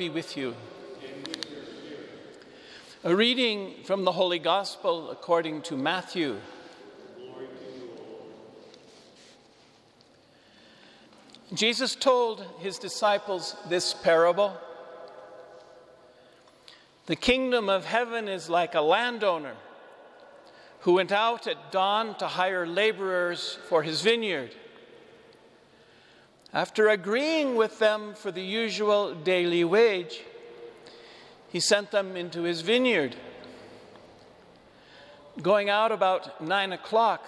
be with you. A reading from the Holy Gospel according to Matthew. Jesus told his disciples this parable. The kingdom of heaven is like a landowner who went out at dawn to hire laborers for his vineyard. After agreeing with them for the usual daily wage, he sent them into his vineyard. Going out about nine o'clock,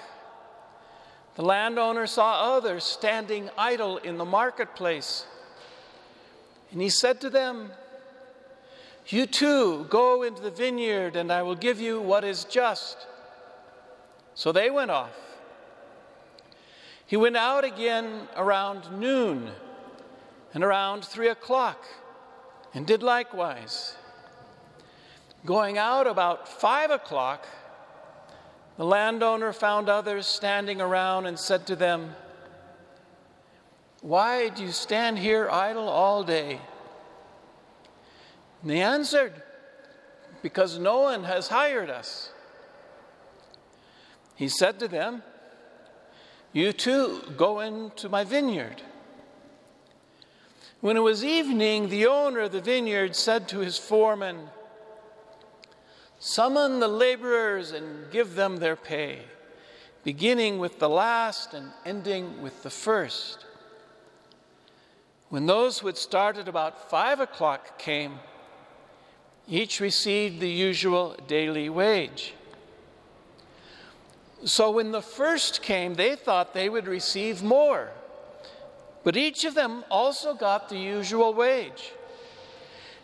the landowner saw others standing idle in the marketplace. And he said to them, You too go into the vineyard, and I will give you what is just. So they went off. He went out again around noon and around three o'clock, and did likewise. Going out about five o'clock, the landowner found others standing around and said to them, Why do you stand here idle all day? And they answered, Because no one has hired us. He said to them, You too go into my vineyard. When it was evening, the owner of the vineyard said to his foreman, Summon the laborers and give them their pay, beginning with the last and ending with the first. When those who had started about five o'clock came, each received the usual daily wage. So when the first came, they thought they would receive more. But each of them also got the usual wage.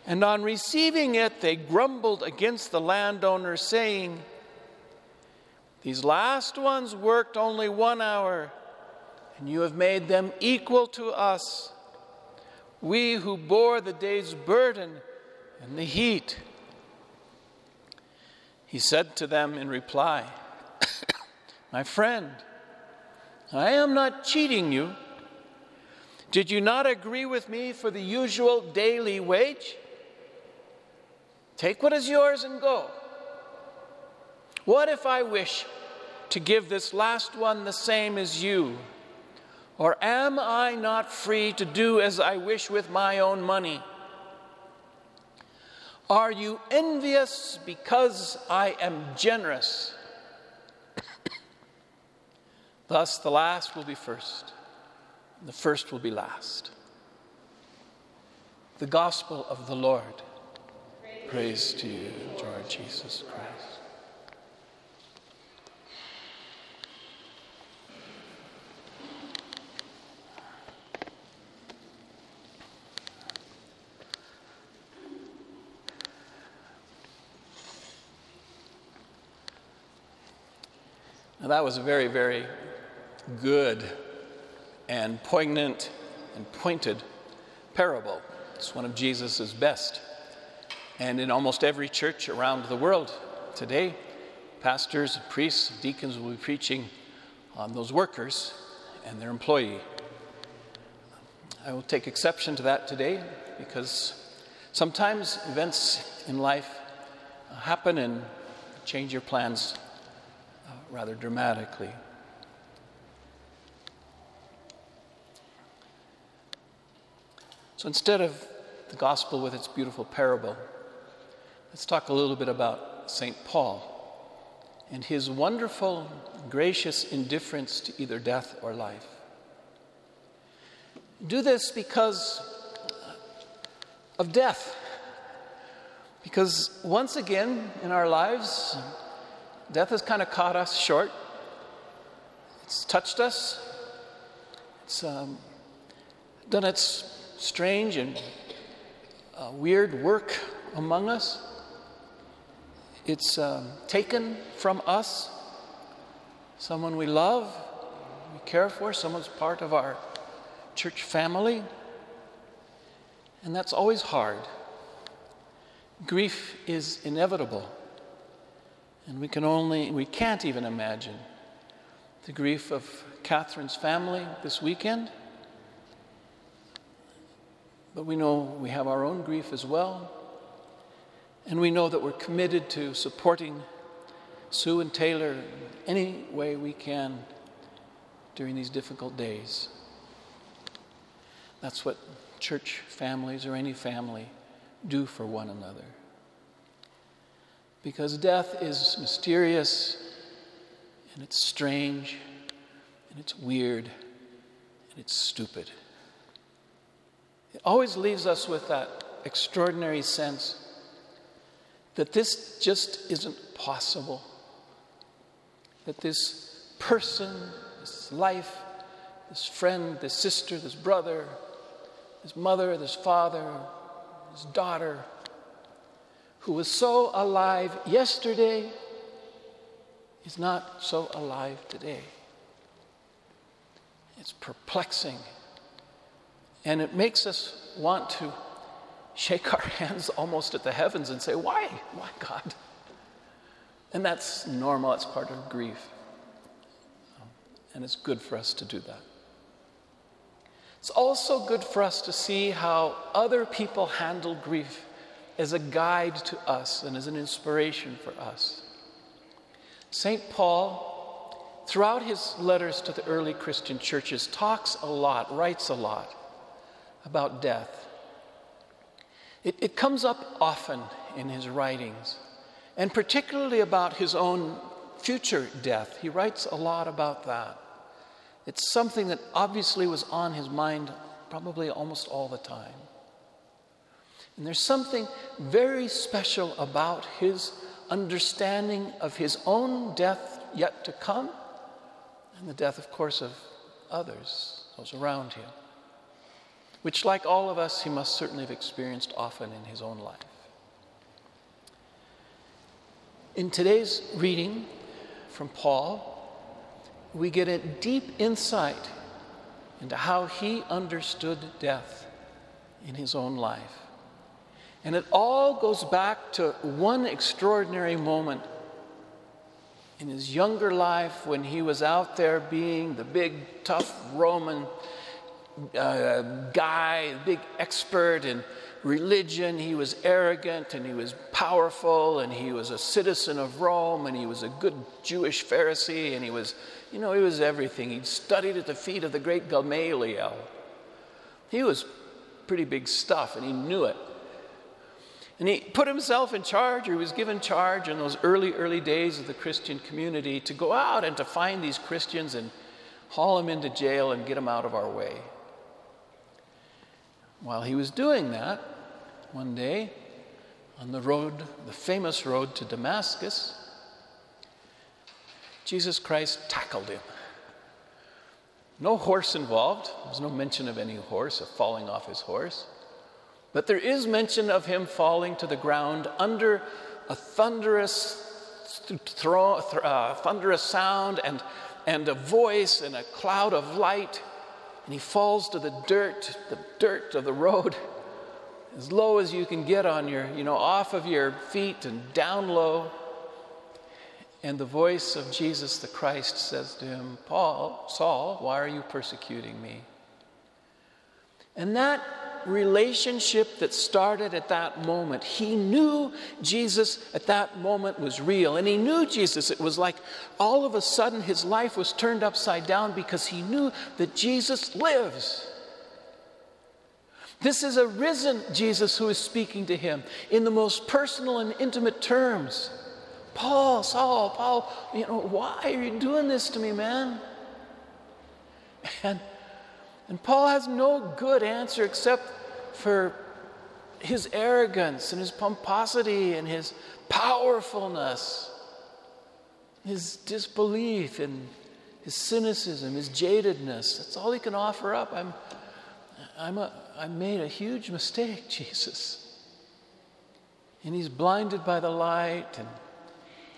And on receiving it, they grumbled against the landowner, saying, These last ones worked only one hour, and you have made them equal to us, we who bore the day's burden and the heat. He said to them in reply, My friend, I am not cheating you. Did you not agree with me for the usual daily wage? Take what is yours and go. What if I wish to give this last one the same as you? Or am I not free to do as I wish with my own money? Are you envious because I am generous? Thus, the last will be first, and the first will be last. The gospel of the Lord. Praise to you, Lord Jesus Christ. That was a very, very good and poignant and pointed parable. It's one of Jesus' best. And in almost every church around the world today, pastors, priests, deacons will be preaching on those workers and their employee. I will take exception to that today because sometimes events in life happen and change your plans uh, rather dramatically. So instead of the gospel with its beautiful parable, let's talk a little bit about St. Paul and his wonderful, gracious indifference to either death or life. Do this because of death. Because once again in our lives, death has kind of caught us short. It's touched us. It's um, done its strange and uh, weird work among us. It's um, taken from us, someone we love, we care for, someone's part of our church family. And that's always hard. Grief is inevitable. And we can only, we can't even imagine the grief of Katherine's family this weekend. But we know we have our own grief as well. And we know that we're committed to supporting Sue and Taylor any way we can during these difficult days. That's what church families or any family do for one another. Because death is mysterious and it's strange and it's weird and it's stupid. It always leaves us with that extraordinary sense that this just isn't possible. That this person, this life, this friend, this sister, this brother, this mother, this father, this daughter, who was so alive yesterday is not so alive today. It's perplexing. And it makes us want to shake our hands almost at the heavens and say, Why? Why, God? And that's normal, it's part of grief. And it's good for us to do that. It's also good for us to see how other people handle grief as a guide to us and as an inspiration for us. St. Paul, throughout his letters to the early Christian churches, talks a lot, writes a lot about death. It, it comes up often in his writings, and particularly about his own future death. He writes a lot about that. It's something that obviously was on his mind probably almost all the time. And there's something very special about his understanding of his own death yet to come, and the death, of course, of others, those around him, which, like all of us, he must certainly have experienced often in his own life. In today's reading from Paul, we get a deep insight into how he understood death in his own life. And it all goes back to one extraordinary moment in his younger life when he was out there being the big, tough Roman uh, guy, big expert in religion. He was arrogant and he was powerful and he was a citizen of Rome and he was a good Jewish Pharisee and he was you know, he was everything. He'd studied at the feet of the great Gamaliel. He was pretty big stuff, and he knew it. And he put himself in charge, or he was given charge in those early, early days of the Christian community to go out and to find these Christians and haul them into jail and get them out of our way. While he was doing that, one day, on the road, the famous road to Damascus, Jesus Christ tackled him. No horse involved. There's no mention of any horse, of falling off his horse. But there is mention of him falling to the ground under a thunderous, thro- uh, thunderous sound and, and a voice and a cloud of light. And he falls to the dirt, the dirt of the road, as low as you can get on your, you know, off of your feet and down low. And the voice of Jesus the Christ says to him, Paul, Saul, why are you persecuting me? And that relationship that started at that moment, he knew Jesus at that moment was real. And he knew Jesus. It was like all of a sudden his life was turned upside down because he knew that Jesus lives. This is a risen Jesus who is speaking to him in the most personal and intimate terms. Paul, Saul, Paul, you know, why are you doing this to me, man? And, and Paul has no good answer except for his arrogance and his pomposity and his powerfulness, his disbelief and his cynicism, his jadedness. That's all he can offer up. I'm, I'm a, I made a huge mistake, Jesus. And he's blinded by the light, and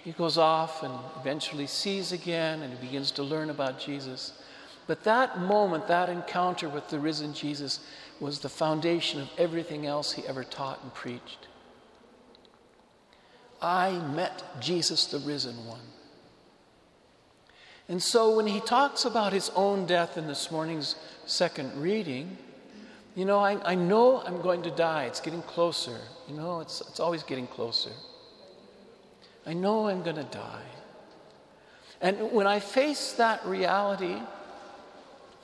he goes off and eventually sees again, and he begins to learn about Jesus. But that moment, that encounter with the risen Jesus, was the foundation of everything else he ever taught and preached. I met Jesus, the risen one. And so when he talks about his own death in this morning's second reading, you know, I, I know I'm going to die. It's getting closer. You know, it's, it's always getting closer. I know I'm going to die. And when I face that reality,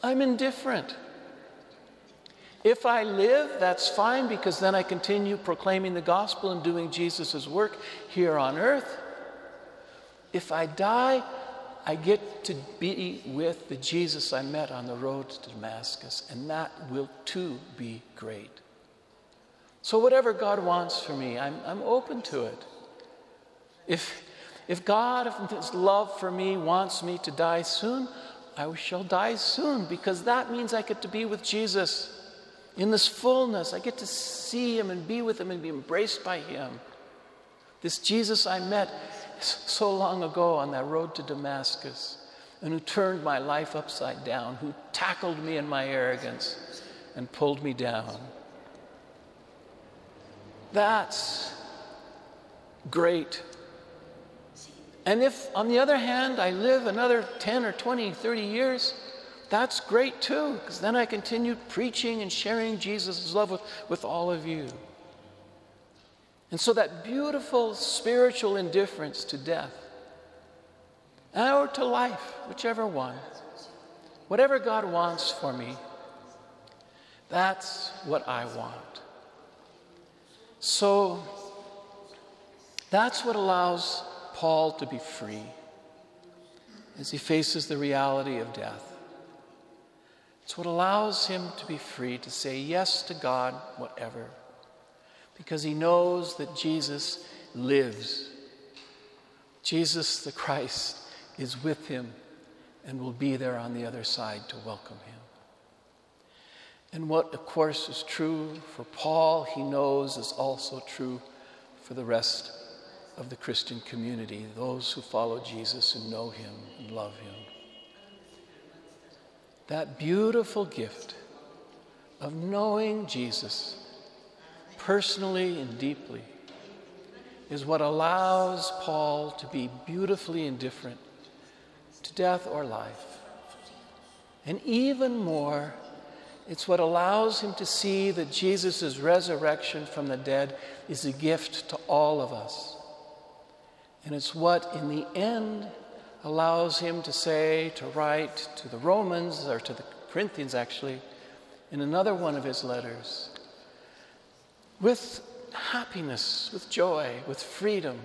I'm indifferent. If I live, that's fine because then I continue proclaiming the gospel and doing Jesus' work here on earth. If I die, I get to be with the Jesus I met on the road to Damascus, and that will too be great. So, whatever God wants for me, I'm, I'm open to it. If, if God, if His love for me wants me to die soon, I shall die soon because that means I get to be with Jesus in this fullness. I get to see Him and be with Him and be embraced by Him. This Jesus I met so long ago on that road to Damascus and who turned my life upside down, who tackled me in my arrogance and pulled me down. That's great. And if, on the other hand, I live another 10 or 20, 30 years, that's great too, because then I continued preaching and sharing Jesus' love with, with all of you. And so that beautiful spiritual indifference to death or to life, whichever one, whatever God wants for me, that's what I want. So that's what allows Paul to be free as he faces the reality of death. It's what allows him to be free to say yes to God, whatever, because he knows that Jesus lives. Jesus the Christ is with him and will be there on the other side to welcome him. And what, of course, is true for Paul, he knows is also true for the rest of the Christian community, those who follow Jesus and know him and love him. That beautiful gift of knowing Jesus personally and deeply is what allows Paul to be beautifully indifferent to death or life. And even more, it's what allows him to see that Jesus' resurrection from the dead is a gift to all of us. And it's what, in the end, allows him to say, to write to the Romans, or to the Corinthians actually, in another one of his letters, with happiness, with joy, with freedom,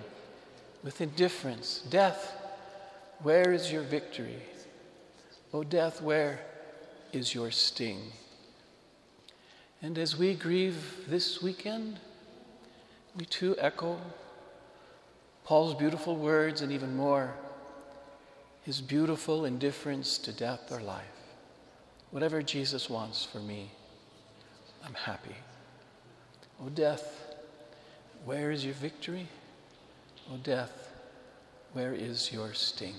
with indifference. Death, where is your victory? O oh, death, where is your sting? And as we grieve this weekend, we too echo Paul's beautiful words and even more, his beautiful indifference to death or life. Whatever Jesus wants for me, I'm happy. O death, where is your victory? O death, where is your sting?